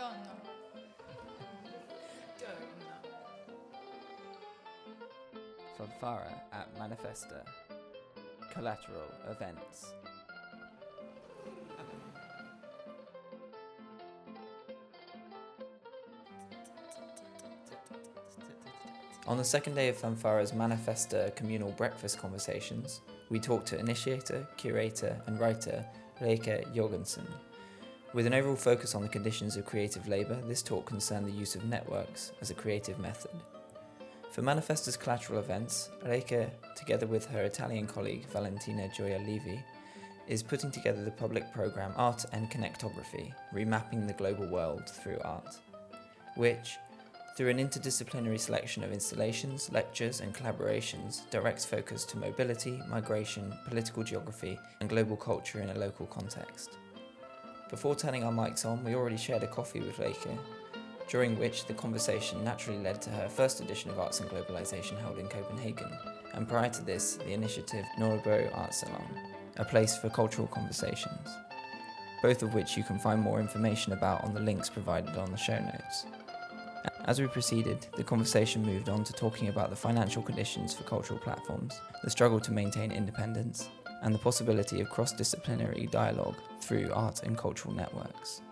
Donna. fanfare at Manifesta. Collateral events. On the second day of fanfare's Manifesta communal breakfast conversations, we talked to initiator, curator, and writer Rikke Jørgensen. With an overall focus on the conditions of creative labour, this talk concerned the use of networks as a creative method. For Manifesta's collateral events, Rikke, together with her Italian colleague Valentina Gioia Levy, is putting together the public programme Art and Connectography, remapping the global world through art, which, through an interdisciplinary selection of installations, lectures, and collaborations, directs focus to mobility, migration, political geography, and global culture in a local context. Before turning our mics on, we already shared a coffee with Rikke, during which the conversation naturally led to her first edition of Arts and Globalization held in Copenhagen, and prior to this, the initiative Nørrebro Art Salon, a place for cultural conversations, both of which you can find more information about on the links provided on the show notes. As we proceeded, the conversation moved on to talking about the financial conditions for cultural platforms, the struggle to maintain independence, and the possibility of cross disciplinary dialogue through art and cultural networks.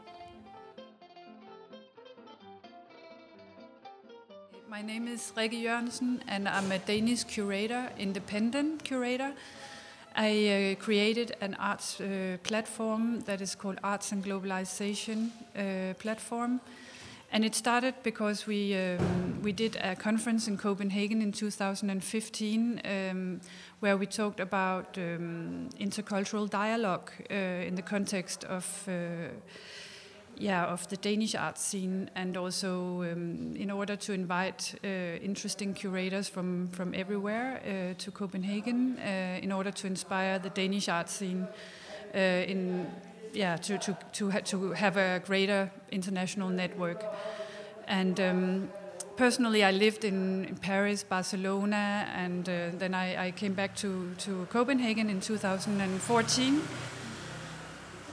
My name is Rikke Jørgensen, and I'm a Danish curator, independent curator. I uh, created an arts uh, platform that is called Arts and Globalization uh, Platform. And it started because we, um, we did a conference in Copenhagen in 2015 um, where we talked about um, intercultural dialogue uh, in the context of uh, yeah, of the Danish art scene, and also um, in order to invite uh, interesting curators from from everywhere uh, to Copenhagen, uh, in order to inspire the Danish art scene uh, in yeah to to to, ha to have a greater international network, and. Um, personally, I lived in, in Paris, Barcelona, and uh, then I, I, came back to, to Copenhagen in 2014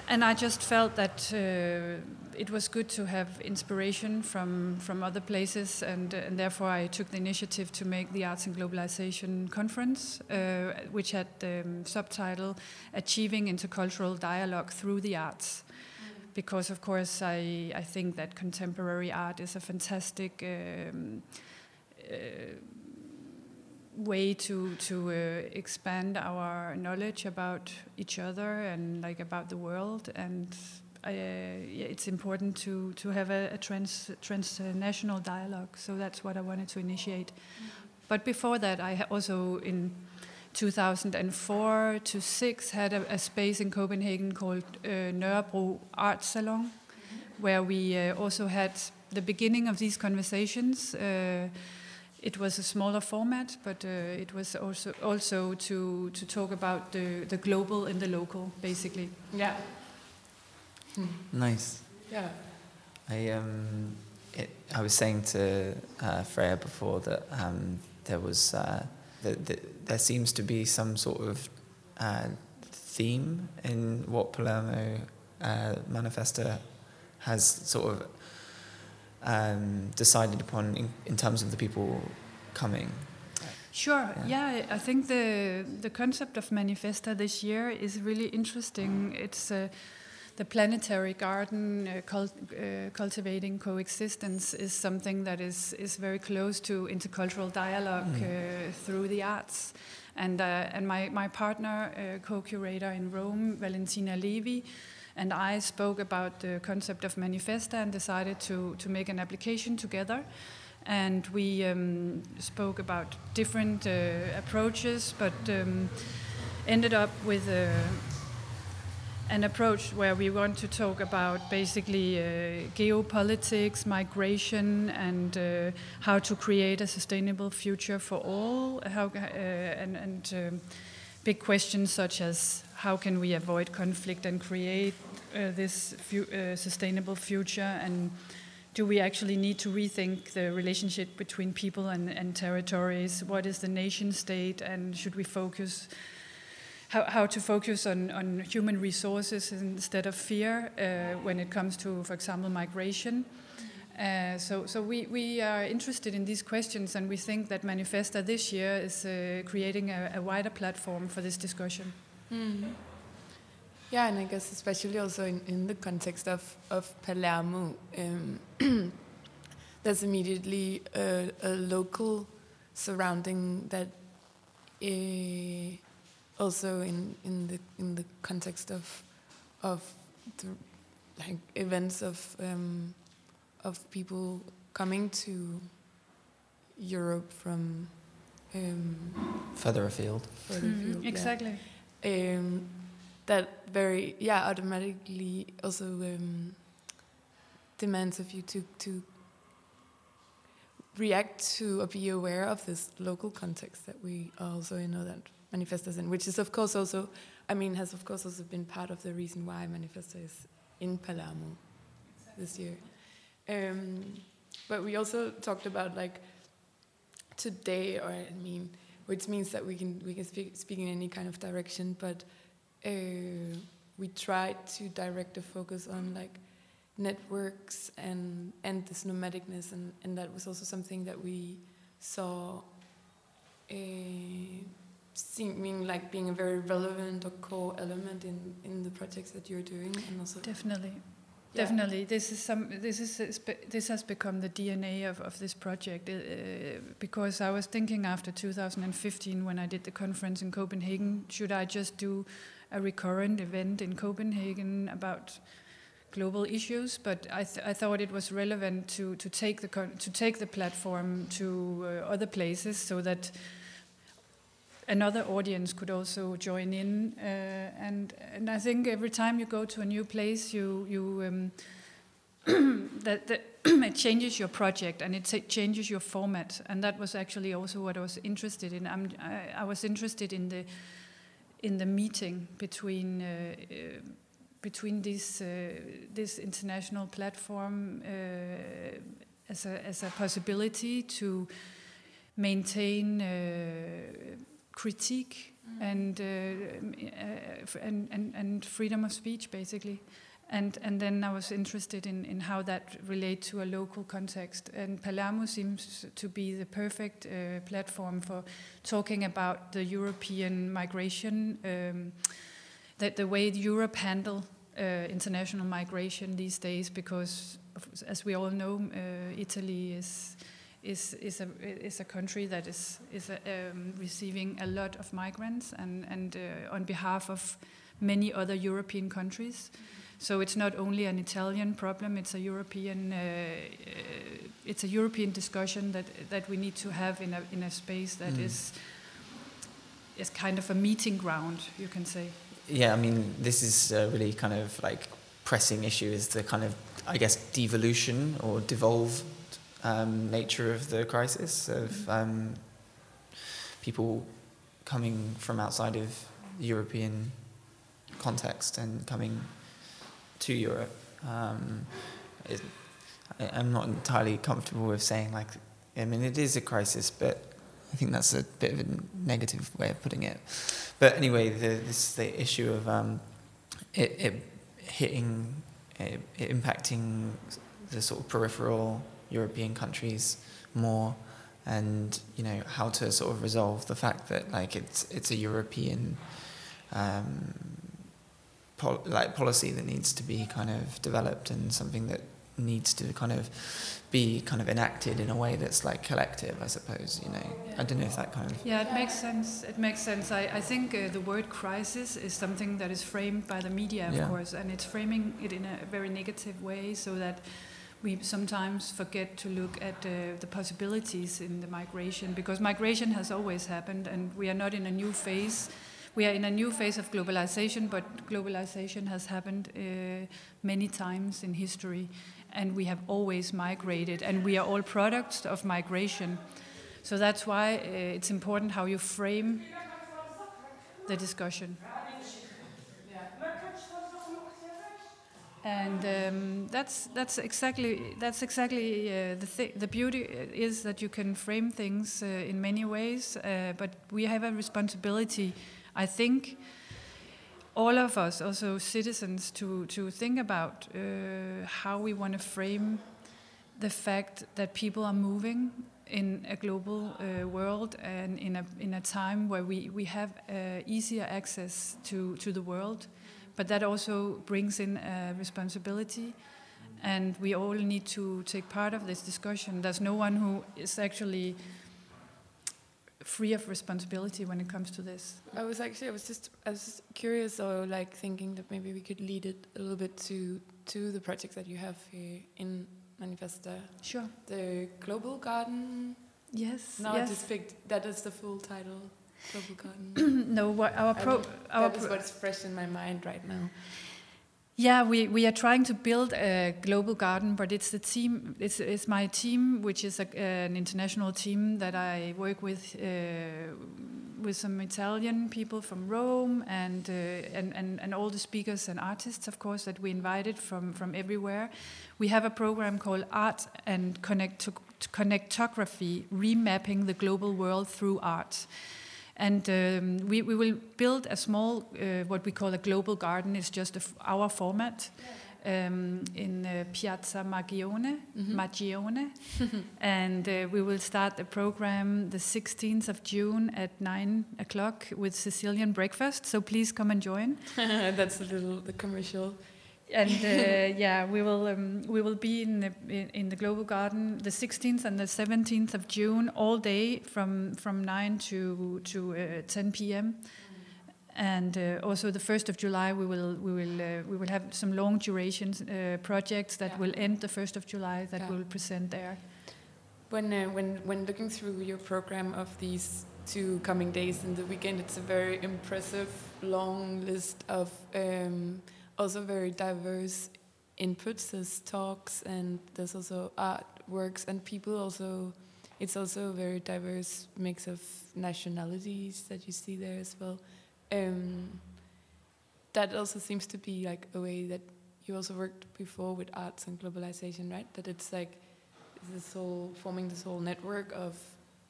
and I just felt that uh, it was good to have inspiration from from other places, and, and therefore I took the initiative to make the Arts and Globalization Conference, uh, which had the um, subtitle "Achieving Intercultural Dialogue Through the Arts." Because of course I, I think that contemporary art is a fantastic um, uh, way to to uh, expand our knowledge about each other and like about the world and uh, it's important to to have a, a trans transnational dialogue so that's what I wanted to initiate mm -hmm. but before that I also in 2004 to 6 had a, a space in Copenhagen called uh, Nørrebro Art Salon mm -hmm. where we uh, also had the beginning of these conversations uh, it was a smaller format, but uh, it was also also to to talk about the the global and the local, basically. Yeah. Hmm. Nice. Yeah. I um, it, I was saying to uh, Freya before that um, there was uh, the, the, there seems to be some sort of uh, theme in what Palermo uh, Manifesta has sort of um, decided upon in, in, terms of the people coming? Sure. Yeah. yeah. I think the the concept of Manifesta this year is really interesting. It's uh, the planetary garden uh, cult, uh, cultivating coexistence is something that is is very close to intercultural dialogue mm. through the arts. And uh, and my my partner, uh, co-curator in Rome, Valentina Levy and I spoke about the concept of manifesta and decided to, to make an application together. And we um, spoke about different uh, approaches, but um, ended up with a, uh, an approach where we want to talk about basically uh, geopolitics, migration, and uh, how to create a sustainable future for all. How, uh, and, and um, big questions such as how can we avoid conflict and create uh, this fu uh, sustainable future? And do we actually need to rethink the relationship between people and, and territories? What is the nation state? And should we focus how, how to focus on, on human resources instead of fear uh, when it comes to, for example, migration. Uh, so, so we, we are interested in these questions, and we think that Manifesta this year is uh, creating a, a, wider platform for this discussion. Mm. Yeah, and I guess especially also in, in the context of, of Palermo, um, there's immediately a, a, local surrounding that uh, also in, in the in the context of of the like events of um, of people coming to Europe from um, further afield. Further mm, afield, exactly. Yeah. Um, that very yeah automatically also um, demands of you to to react to or be aware of this local context that we also know that Manifesta in, which is of course also, I mean, has of course also been part of the reason why Manifesta is in Palermo this year. Um, but we also talked about like today, or I mean, which means that we can we can speak, speak in any kind of direction, but uh, we tried to direct the focus on like networks and and this nomadicness, and and that was also something that we saw. Uh, seeming like being a very relevant or core element in, in the projects that you're doing and also definitely. Yeah. definitely. This is some this is this has become the DNA of, of this project. Uh, because I was thinking after 2015 when I did the conference in Copenhagen should I just do a recurrent event in Copenhagen about global issues? But I, th I thought it was relevant to to take the to take the platform to uh, other places so that another audience could also join in. Uh, and and I think every time you go to a new place, you you um, that, that it changes your project and it changes your format. And that was actually also what I was interested in. I'm, I, I was interested in the in the meeting between. Uh, uh, between this uh, this international platform uh, as a as a possibility to maintain uh, critique mm. and, uh, and, and and freedom of speech basically and and then I was interested in in how that relate to a local context and Palermo seems to be the perfect uh, platform for talking about the European migration um, that the way Europe handle uh, international migration these days because as we all know uh, Italy is is is a is a country that is is a, um, receiving a lot of migrants and and uh, on behalf of many other European countries. So it's not only an Italian problem; it's a European uh, uh, it's a European discussion that that we need to have in a in a space that mm. is is kind of a meeting ground, you can say. Yeah, I mean, this is a really kind of like pressing issue is the kind of I guess devolution or devolve um, nature of the crisis of um, people coming from outside of European context and coming to Europe. Um, it, I, am not entirely comfortable with saying like, I mean, it is a crisis, but I think that's a bit of a negative way of putting it. But anyway, the, this the issue of um, it, it hitting, it, it impacting the sort of peripheral European countries more and you know how to sort of resolve the fact that like it's it's a European um, pol- like policy that needs to be kind of developed and something that needs to kind of be kind of enacted in a way that's like collective I suppose you know. I don't know if that kind of yeah it makes sense. It makes sense. I, I think uh, the word crisis is something that is framed by the media of yeah. course and it's framing it in a very negative way so that we sometimes forget to look at uh, the possibilities in the migration because migration has always happened and we are not in a new phase. We are in a new phase of globalization, but globalization has happened uh, many times in history and we have always migrated and we are all products of migration. So that's why uh, it's important how you frame the discussion. And um, that's that's exactly that's exactly uh, the th the beauty is that you can frame things uh, in many ways, uh, but we have a responsibility, I think, all of us, also citizens, to to think about uh, how we want to frame the fact that people are moving in a global uh, world and in a in a time where we we have uh, easier access to to the world, but that also brings in a responsibility, and we all need to take part of this discussion. There's no one who is actually free of responsibility when it comes to this. I was actually I was just I was just curious or like thinking that maybe we could lead it a little bit to to the projects that you have here in Manifesta. Sure. The Global Garden. Yes. Now yes. I just picked that is the full title. Global no, what our pro, our that is what's fresh in my mind right now. Yeah, we, we are trying to build a global garden, but it's the team. It's, it's my team, which is a, an international team that I work with, uh, with some Italian people from Rome, and, uh, and and and all the speakers and artists, of course, that we invited from from everywhere. We have a program called Art and Connect Connectography, remapping the global world through art. And um, we, we will build a small, uh, what we call a global garden. It's just a f- our format um, in uh, Piazza Magione, Mhm. Magione. and uh, we will start the program the 16th of June at 9 o'clock with Sicilian breakfast. So please come and join. That's a little the commercial. And uh, yeah, we will um, we will be in the in, in the Global Garden the 16th and the 17th of June all day from from 9 to to uh, 10 p.m. And uh, also the 1st of July we will we will uh, we will have some long duration uh, projects that Yeah. will end the 1st of July that Yeah. we'll present there. When uh, when when looking through your program of these two coming days and the weekend, it's a very impressive long list of um, also very diverse inputs. There's talks and there's also artworks and people also. It's also a very diverse mix of nationalities that you see there as well. Um, that also seems to be like a way that you also worked before with arts and globalization, right? That it's like this whole forming this whole network of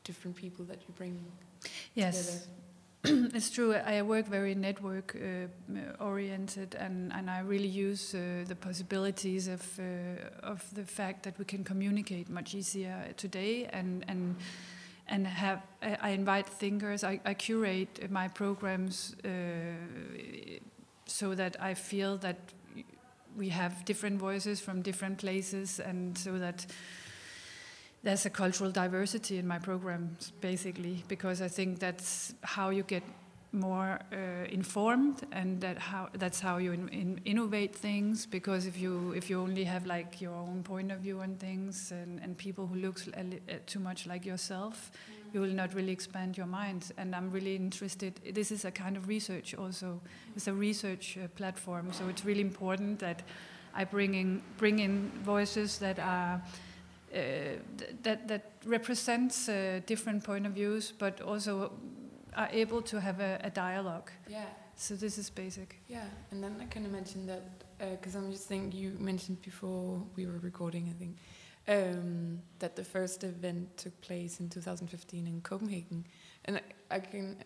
different people that you bring Yes. it's true. I work very network uh, oriented, and, and I really use uh, the possibilities of uh, of the fact that we can communicate much easier today, and and and have I invite thinkers. I, I curate my programs uh, so that I feel that we have different voices from different places, and so that there's a cultural diversity in my programs basically because i think that's how you get more uh, informed and that how that's how you in, in innovate things because if you if you only have like your own point of view on things and, and people who looks uh, too much like yourself you will not really expand your mind. And i'm really interested this is a kind of research also. It's a research uh, platform so it's really important that i bring in bring in voices that are that that represents uh, different point of views, but also are able to have a, a dialogue. Yeah, So this is basic. yeah. And then I can imagine that because I'm just thinking you mentioned before we were recording, I think, um, that the first event took place in 2015 in Copenhagen, and I, I can,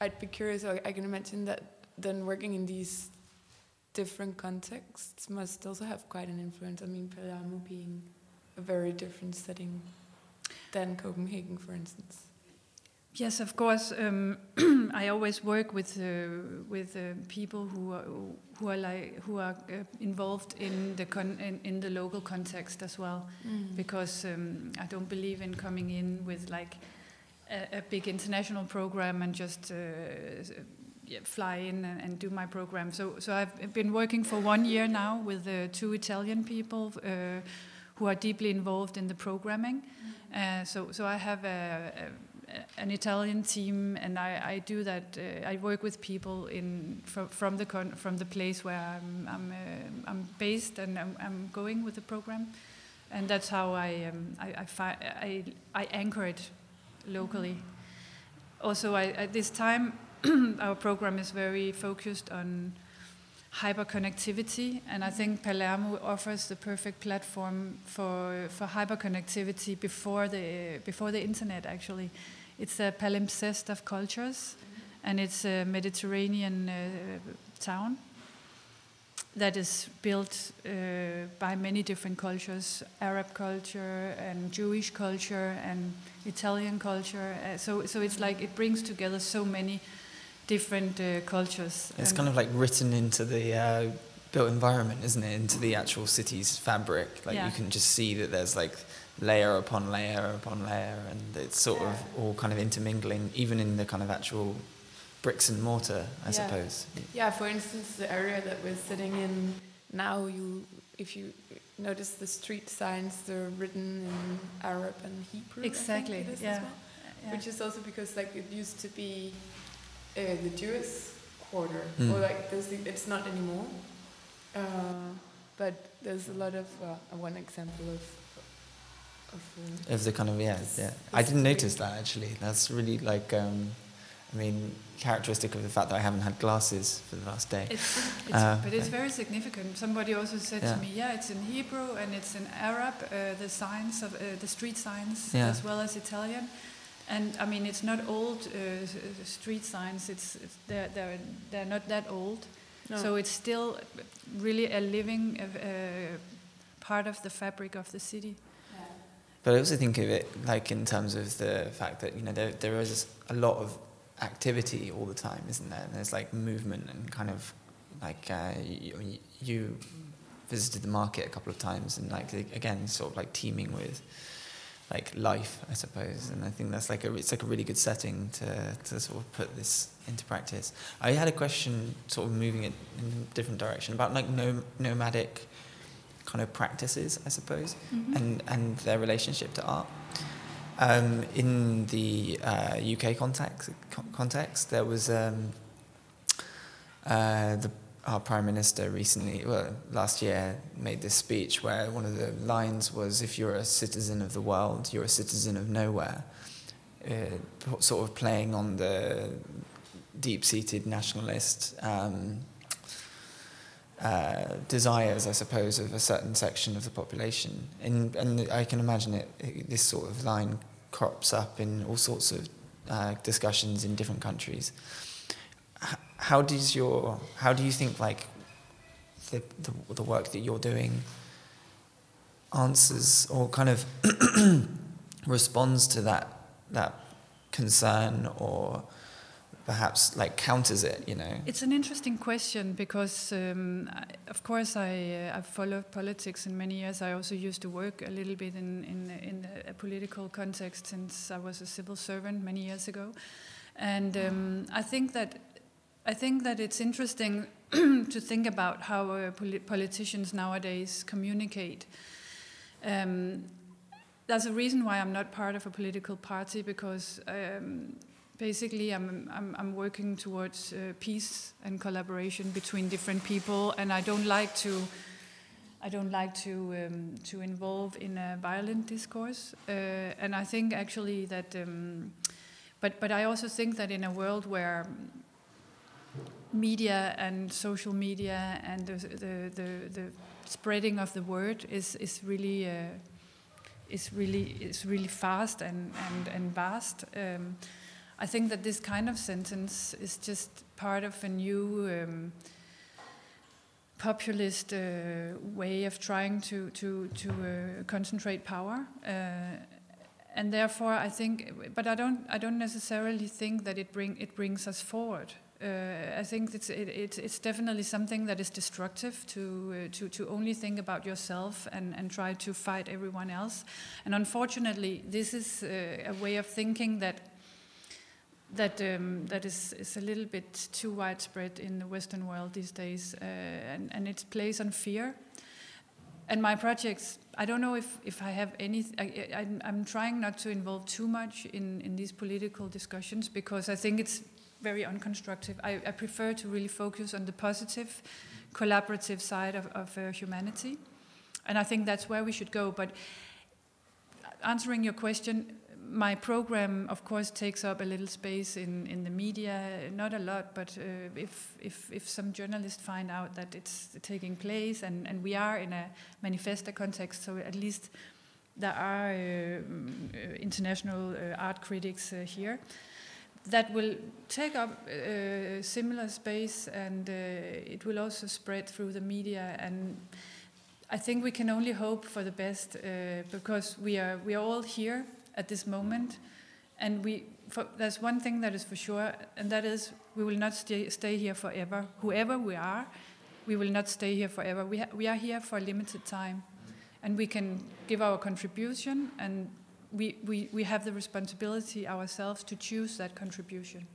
I'd be curious. I, I can imagine that then working in these different contexts must also have quite an influence. I mean, Palermo being a very different setting than Copenhagen, for instance. Yes, of course. Um, I always work with uh, with uh, people who are who are like who are uh, involved in the con- in, in the local context as well, because um, I don't believe in coming in with like a, a big international program and just uh, fly in and, and do my program. So so I've been working for one year now with uh, two Italian people uh, who are deeply involved in the programming. Uh, so so I have a, a an Italian team, and I, I do that. Uh, I work with people in from, from the con- from the place where I'm I'm, uh, I'm based, and I'm, I'm going with the program, and that's how I um, I I, fi- I I anchor it locally. Also, I, at this time, our program is very focused on hyperconnectivity, and I think Palermo offers the perfect platform for for hyperconnectivity before the before the internet. Actually, it's a palimpsest of cultures, and it's a Mediterranean uh, town that is built uh, by many different cultures Arab culture and Jewish culture and Italian culture. Uh, so, so it's like it brings together so many different uh, cultures. It's kind of like written into the uh, built environment, isn't it? Into the actual city's fabric. Like Yeah. you can just see that there's like layer upon layer upon layer, and it's sort of all kind of intermingling, even in the kind of actual bricks and mortar, I Yeah. suppose. Yeah, for instance, the area that we're sitting in now, you, if you notice the street signs, they're written in Arab and Hebrew. I think Exactly, it is as yeah. well. Yeah. Which is also because like it used to be uh, the Jewish quarter, Mm. or like there's the, it's not anymore. Uh, but there's a lot of uh, one example of of. Uh, Of the kind of yeah, This- yeah. this I didn't notice that actually. That's really like, um, I mean, characteristic of the fact that I haven't had glasses for the last day. It's, it's, Uh, but it's very significant. Somebody also said Yeah. to me, "Yeah, it's in Hebrew and it's in Arab. Uh, the signs of uh, the street signs, Yeah. as well as Italian." And I mean, it's not old uh, uh, street signs. It's, it's they're, they're they're not that old. no. So it's still really a living uh, uh, part of the fabric of the city. But I also think of it like in terms of the fact that you know there there is a lot of activity all the time, isn't there? And there's like movement and kind of like uh, you, you visited the market a couple of times and like again sort of like teeming with like life, I suppose. And I think that's like a it's like a really good setting to to sort of put this into practice. I had a question, sort of moving it in a different direction about like nom- nomadic kind of practices, I suppose and and their relationship to art. Um, in the uh, UK context, context, there was um, uh, the our prime minister recently, well, last year, made this speech where one of the lines was, "If you're a citizen of the world, you're a citizen of nowhere," uh, sort of playing on the deep-seated nationalist. Um, uh, desires, I suppose, of a certain section of the population. And, and I can imagine it, it, this sort of line crops up in all sorts of uh, discussions in different countries. How does your, how do you think like the, the, the work that you're doing answers or kind of responds to that, that concern or perhaps like counters it, you know? It's an interesting question because, um, of course, I uh, I've followed politics in many years. I also used to work a little bit in in, in a political context since I was a civil servant many years ago, and um, I think that I think that it's interesting to think about how uh, poli- politicians nowadays communicate. Um, there's a reason why I'm not part of a political party because um, basically I'm, I'm, I'm working towards uh, peace and collaboration between different people, and I don't like to. I don't like to um, to involve in a violent discourse, uh, and I think actually that. Um, but but I also think that in a world where media and social media and the the, the, the spreading of the word is is really uh, is really is really fast and and and vast. Um, I think that this kind of sentence is just part of a new um, populist uh, way of trying to to to uh, concentrate power. Uh, and therefore, I think, but I don't, I don't necessarily think that it bring it brings us forward. Uh, I think it's it, it, it's definitely something that is destructive to uh, to to only think about yourself and and try to fight everyone else. And unfortunately, this is uh, a way of thinking that that um, that is, is a little bit too widespread in the Western world these days, uh, and and it plays on fear. And my projects, I don't know if, if I have any. I, I, I'm trying not to involve too much in, in these political discussions because I think it's very unconstructive. I, I prefer to really focus on the positive, collaborative side of, of uh, humanity, and I think that's where we should go. But answering your question, my program, of course, takes up a little space in, in the media, not a lot, but uh, if, if, if some journalists find out that it's taking place and, and we are in a manifesta context, so at least there are uh, international uh, art critics uh, here, that will take up uh, similar space and uh, it will also spread through the media. And I think we can only hope for the best uh, because we are we are all here at this moment. And we for, there's one thing that is for sure and that is we will not stay, stay here forever. Whoever we are we will not stay here forever. We, we are here for a limited time. And we can give our contribution and we, we, we have the responsibility ourselves to choose that contribution.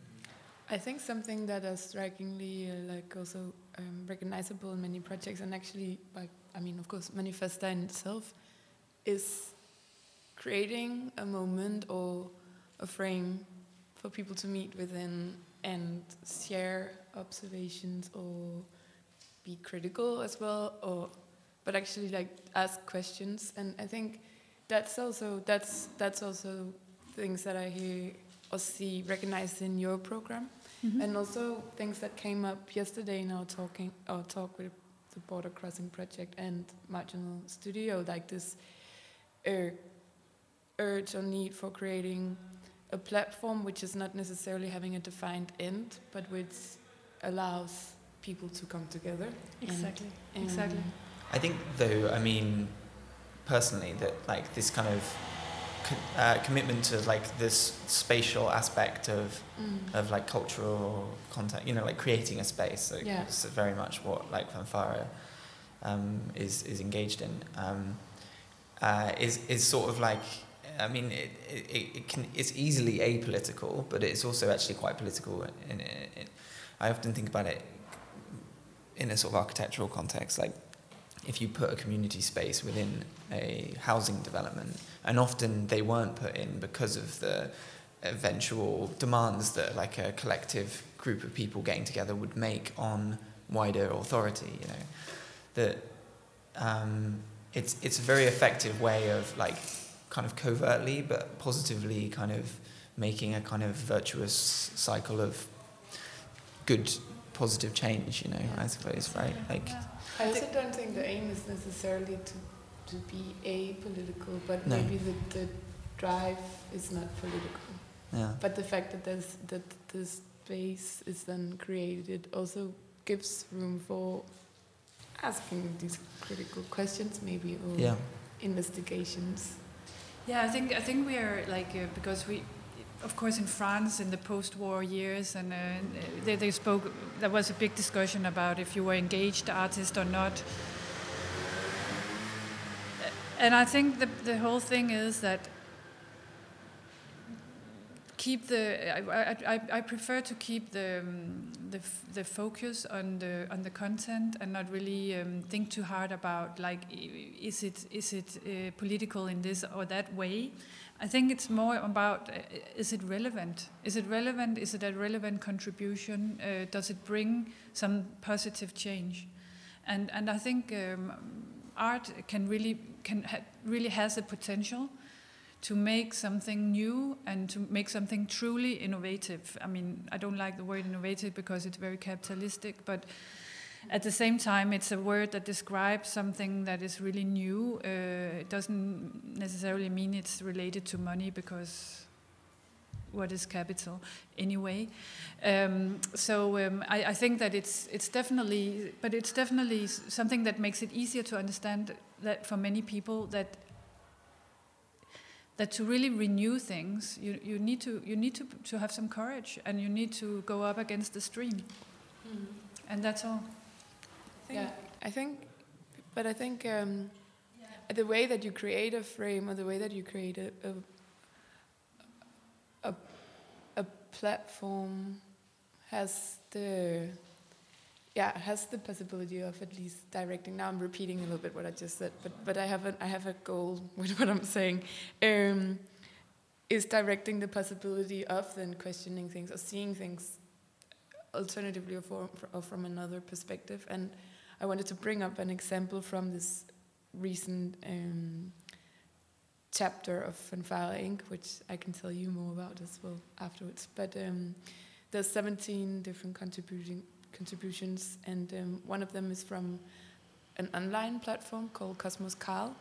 I think something that is strikingly uh, like also um, recognizable in many projects, and actually, like I mean, of course, Manifesta in itself is creating a moment or a frame for people to meet within and share observations or be critical as well, or but actually like ask questions. And I think that's also that's that's also things that I hear or see recognized in your program, Mhm. and also things that came up yesterday in our talking our talk with the Border Crossing Project and Marginal Studio, like this uh, urge or need for creating a platform which is not necessarily having a defined end, but which allows people to come together. and- Exactly. and- Exactly. I think, though, I mean, personally, that like this kind of uh, commitment to like this spatial aspect of Mm. of like cultural contact, you know, like creating a space. Like, Yeah. It's very much what like Fanfara um, is is engaged in. Um, uh, is is sort of like. I mean, it, it, it can it's easily apolitical, but it's also actually quite political. In, I often think about it in a sort of architectural context, like if you put a community space within a housing development, and often they weren't put in because of the eventual demands that like a collective group of people getting together would make on wider authority, you know, that um, it's it's a very effective way of like kind of covertly but positively kind of making a kind of virtuous cycle of good positive change, you know, I suppose, right? Like I also don't think the aim is necessarily to to be apolitical, but No. maybe the, the drive is not political. yeah. But the fact that there's that the space is then created also gives room for asking these critical questions, maybe or Yeah. investigations. Yeah, I think I think we are like uh, because we, of course, in France in the post-war years, and uh, they they spoke. There was a big discussion about if you were engaged artist or not. And I think the the whole thing is that keep the. I, I, I- prefer to keep the um, the the focus on the on the content and not really um, think too hard about like is it is it uh, political in this or that way. I think it's more about uh, is it relevant? Is it relevant? Is it a relevant contribution? Uh, does it bring some positive change? And and I think um, art can really can ha- really has the potential to make something new and to make something truly innovative. I mean, I don't like the word innovative because it's very capitalistic, but at the same time, it's a word that describes something that is really new. Uh, it doesn't necessarily mean it's related to money because what is capital anyway? Um, so um, I, I think that it's it's definitely, but it's definitely something that makes it easier to understand that for many people that that to really renew things, you, you need to you need to to have some courage and you need to go up against the stream, and that's all. Yeah, I think, but I think um, the way that you create a frame or the way that you create a a, a, a platform has the yeah has the possibility of at least directing. Now I'm repeating a little bit what I just said, but but I have a I have a goal with what I'm saying. Um, is directing the possibility of then questioning things or seeing things alternatively or, for, or from another perspective. And I wanted to bring up an example from this recent um, chapter of Fanfare Inc., which I can tell you more about as well afterwards. But um, there's 17 different contributing contributions, and um, one of them is from an online platform called Cosmos Carl.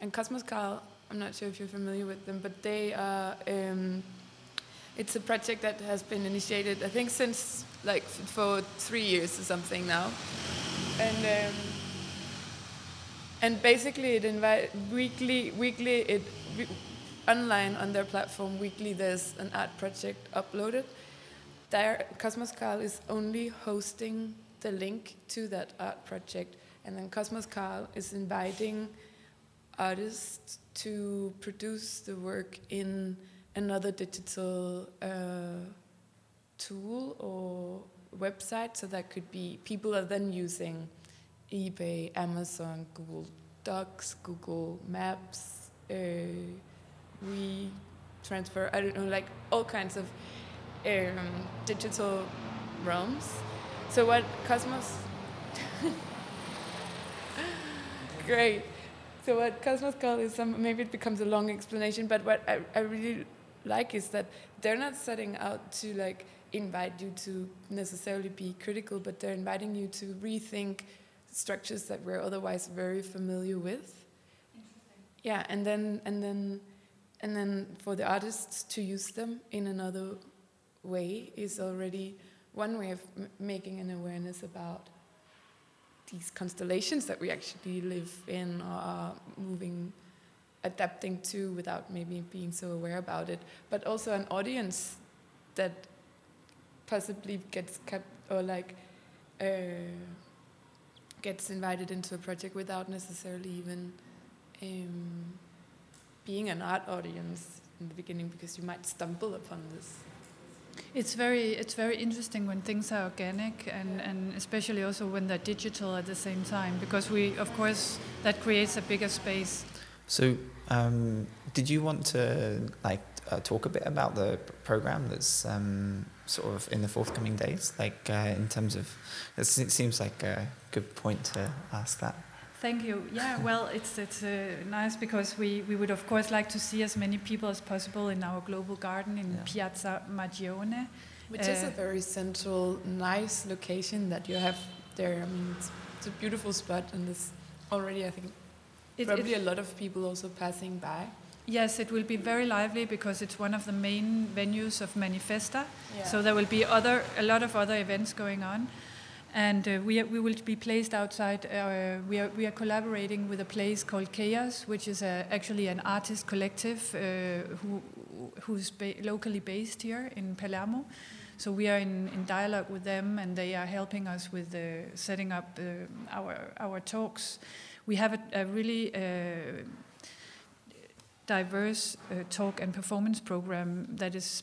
And Cosmos Carl, I'm not sure if you're familiar with them, but they are um, It's a project that has been initiated, I think, since like for three years or something now, and um, and basically it invite weekly weekly it we, online on their platform weekly there's an art project uploaded. There, Cosmos Carl is only hosting the link to that art project, and then Cosmos Carl is inviting artists to produce the work in another digital uh, tool or website. So that could be people are then using eBay, Amazon, Google Docs, Google Maps, uh, we transfer. I don't know, like all kinds of um, digital realms. So what Cosmos? Great. So what Cosmos Carl is some maybe it becomes a long explanation, but what I, I really like is that they're not setting out to like invite you to necessarily be critical, but they're inviting you to rethink structures that we're otherwise very familiar with. Yeah, and then and then and then for the artists to use them in another way is already one way of m- making an awareness about these constellations that we actually live in or are moving adapting to without maybe being so aware about it but also an audience that possibly gets kept or like uh, gets invited into a project without necessarily even um, being an art audience in the beginning because you might stumble upon this It's very it's very interesting when things are organic and, and especially also when they're digital at the same time because we of course that creates a bigger space. So, um, did you want to like uh, talk a bit about the program that's um, sort of in the forthcoming days? Like uh, in terms of, it seems like a good point to ask that. Thank you. Yeah, well, it's it's uh, nice because we, we would of course like to see as many people as possible in our global garden in Yeah. Piazza Magione. which is a Uh, very central nice location that you have there i mean it's, it's a beautiful spot and there's already i think It- probably it- a lot of people also passing by yes, it will be very lively because it's one of the main venues of Manifesta. yeah. So there will be other a lot of other events going on, and uh, we are, we will be placed outside. Uh, we are we are collaborating with a place called Chaos, which is a, actually an artist collective uh, who who's ba- locally based here in Palermo. So we are in, in dialogue with them, and they are helping us with uh, setting up uh, our our talks. We have a, a really uh, diverse uh, talk and performance program that is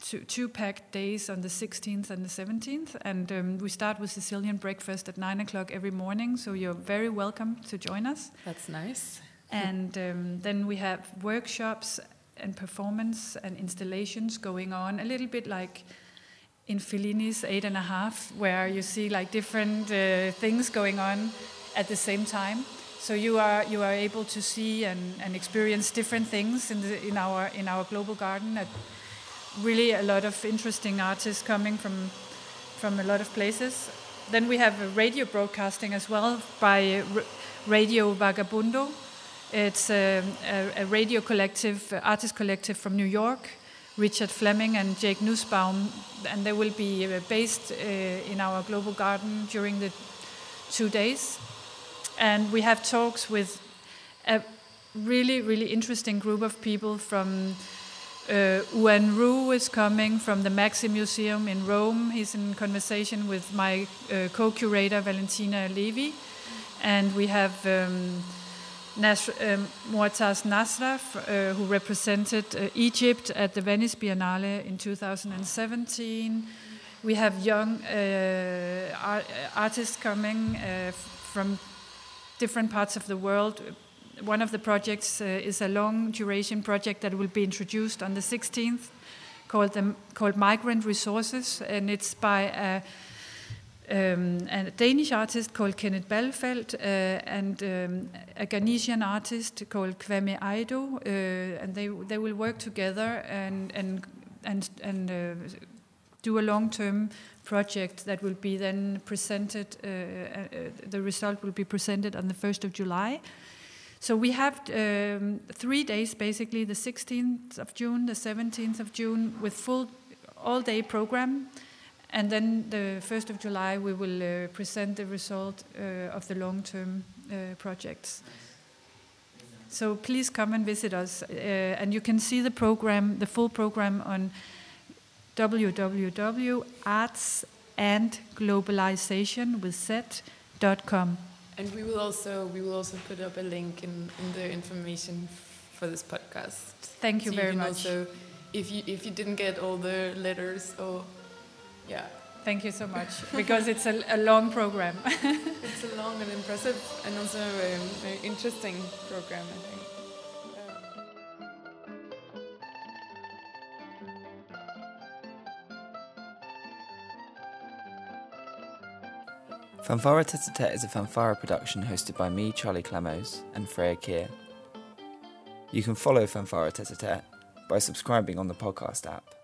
two, two packed days on the 16th and the 17th. And um, we start with Sicilian breakfast at 9 o'clock every morning, so you're very welcome to join us. that's nice And um, then we have workshops and performance and installations going on, a little bit like in Fellini's Eight and a Half, where you see like different uh, things going on at the same time. So you are you are able to see and, and experience different things in the in our in our global garden. Really a lot of interesting artists coming from from a lot of places. Then we have radio broadcasting as well by Radio Vagabundo. It's um, a, a radio collective, artist collective from New York, Richard Fleming and Jake Nussbaum, and they will be uh, based uh, in our global garden during the two days. And we have talks with a really, really interesting group of people from uh, Hou Hanru is coming from the MAXXI Museum in Rome. He's in conversation with my uh, co-curator Valentina Levy, and we have um, Nas- um, Moataz Nasra, uh, who represented uh, Egypt at the Venice Biennale in 2017. We have young uh, ar- artists coming uh, from different parts of the world. One of the projects uh, is a long duration project that will be introduced on the 16th called, the, called Migrant Resources, and it's by a, um, a Danish artist called Kenneth Balfelt uh, and um, a Ghanesian artist called Kwame Aido, uh, and they, they will work together and, and, and, and uh, do a long-term project that will be then presented, uh, uh, the result will be presented on the 1st of July. So we have um, three days, basically the 16th of June, the 17th of June, with full all-day program, and then the 1st of July we will uh, present the result uh, of the long-term uh, projects. So please come and visit us, uh, and you can see the program, the full program on www.artsandglobalization And we will also we will also put up a link in, in the information for this podcast. Thank you So very can much. Also, if you if you didn't get all the letters or yeah, Thank you so much because it's a, a long program. it's a long and impressive and also very interesting program. I think. Fanfara Tete Tete is a fanfare production hosted by me, Charlie Clemos, and Freya Keir. You can follow fanfare Tete Tete by subscribing on the podcast app.